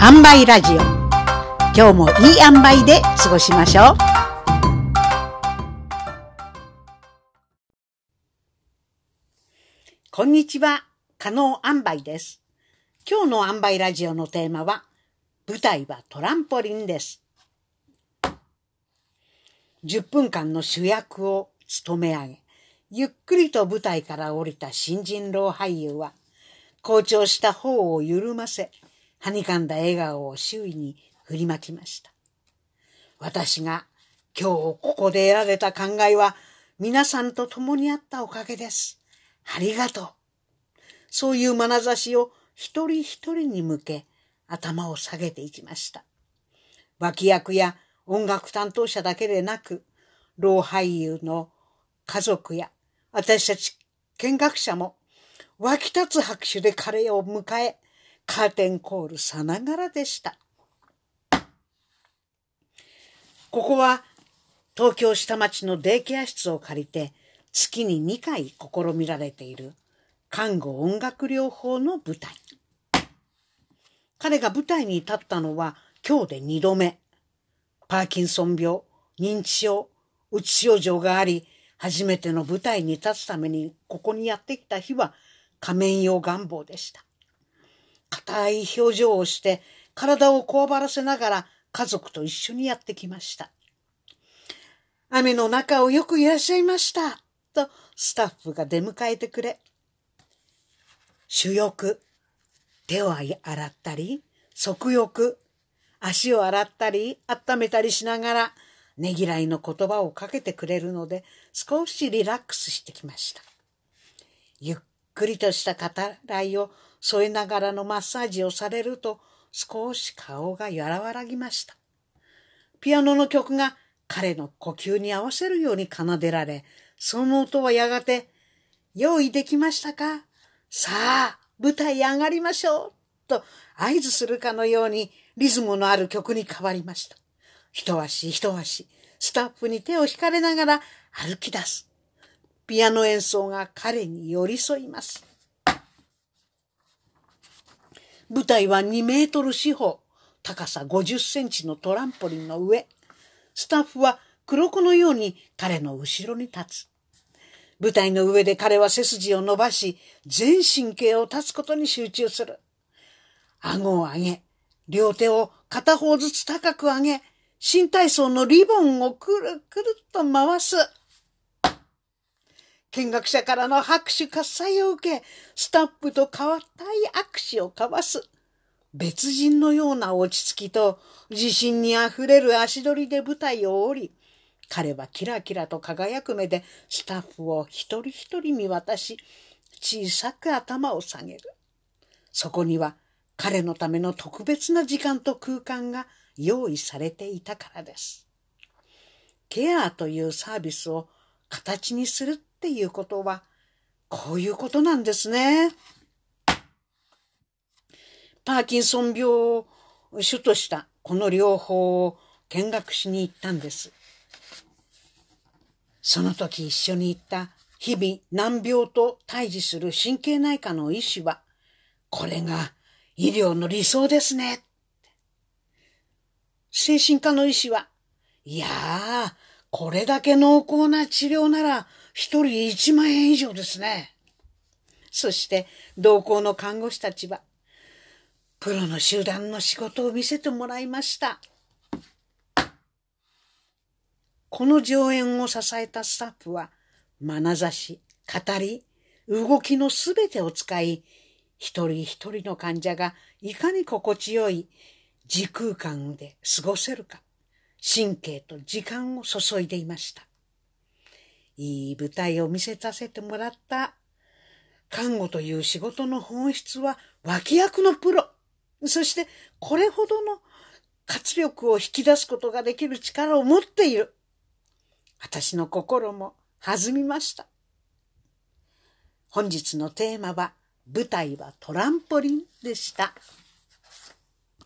塩梅ラジオ。今日もいい塩梅で過ごしましょう。こんにちは。加納塩梅です。今日の塩梅ラジオのテーマは舞台はトランポリンです。10分間の主役を務め上げゆっくりと舞台から降りた新人老俳優は好調した方を緩ませはにかんだ笑顔を周囲に振りまきました。私が今日ここで得られた考えは皆さんと共にあったおかげです。ありがとう。そういう眼差しを一人一人に向け頭を下げていきました。脇役や音楽担当者だけでなく、老俳優の家族や私たち見学者も湧き立つ拍手で彼を迎え、カーテンコールさながらでした。ここは東京下町のデイケア室を借りて月に2回試みられている看護音楽療法の舞台。彼が舞台に立ったのは今日で2度目。パーキンソン病、認知症、うつ症状があり、初めての舞台に立つためにここにやってきた日は仮面用願望でした。硬い表情をして体をこわばらせながら家族と一緒にやってきました。雨の中をよくいらっしゃいました。とスタッフが出迎えてくれ。主翼、手を洗ったり、足浴、足を洗ったり、温めたりしながら、ねぎらいの言葉をかけてくれるので、少しリラックスしてきました。ゆっくりとした語らいを添えながらのマッサージをされると少し顔が和らぎました。ピアノの曲が彼の呼吸に合わせるように奏でられ、その音はやがて、用意できましたか？さあ、舞台上がりましょうと合図するかのようにリズムのある曲に変わりました。一足一足、スタッフに手を引かれながら歩き出す。ピアノ演奏が彼に寄り添います。舞台は2メートル四方、高さ50センチのトランポリンの上。スタッフは黒子のように彼の後ろに立つ。舞台の上で彼は背筋を伸ばし、全神経を立つことに集中する。顎を上げ、両手を片方ずつ高く上げ、新体操のリボンをくるくるっと回す。見学者からの拍手喝采を受け、スタッフと変わったい握手を交わす。別人のような落ち着きと自信にあふれる足取りで舞台を降り、彼はキラキラと輝く目でスタッフを一人一人見渡し、小さく頭を下げる。そこには彼のための特別な時間と空間が用意されていたからです。ケアというサービスを形にするっていうことは、こういうことなんですね。パーキンソン病を主としたこの療法を見学しに行ったんです。その時一緒に行った日々難病と対峙する神経内科の医師は、これが医療の理想ですね。精神科の医師は、いやー、これだけ濃厚な治療なら一人一万円以上ですね。そして同行の看護師たちは、プロの集団の仕事を見せてもらいました。この上演を支えたスタッフは、眼差し、語り、動きのすべてを使い、一人一人の患者がいかに心地よい時空間で過ごせるか、神経と時間を注いでいました。いい舞台を見せさせてもらった。看護という仕事の本質は脇役のプロ。そしてこれほどの活力を引き出すことができる力を持っている。私の心も弾みました。本日のテーマは舞台はトランポリンでした。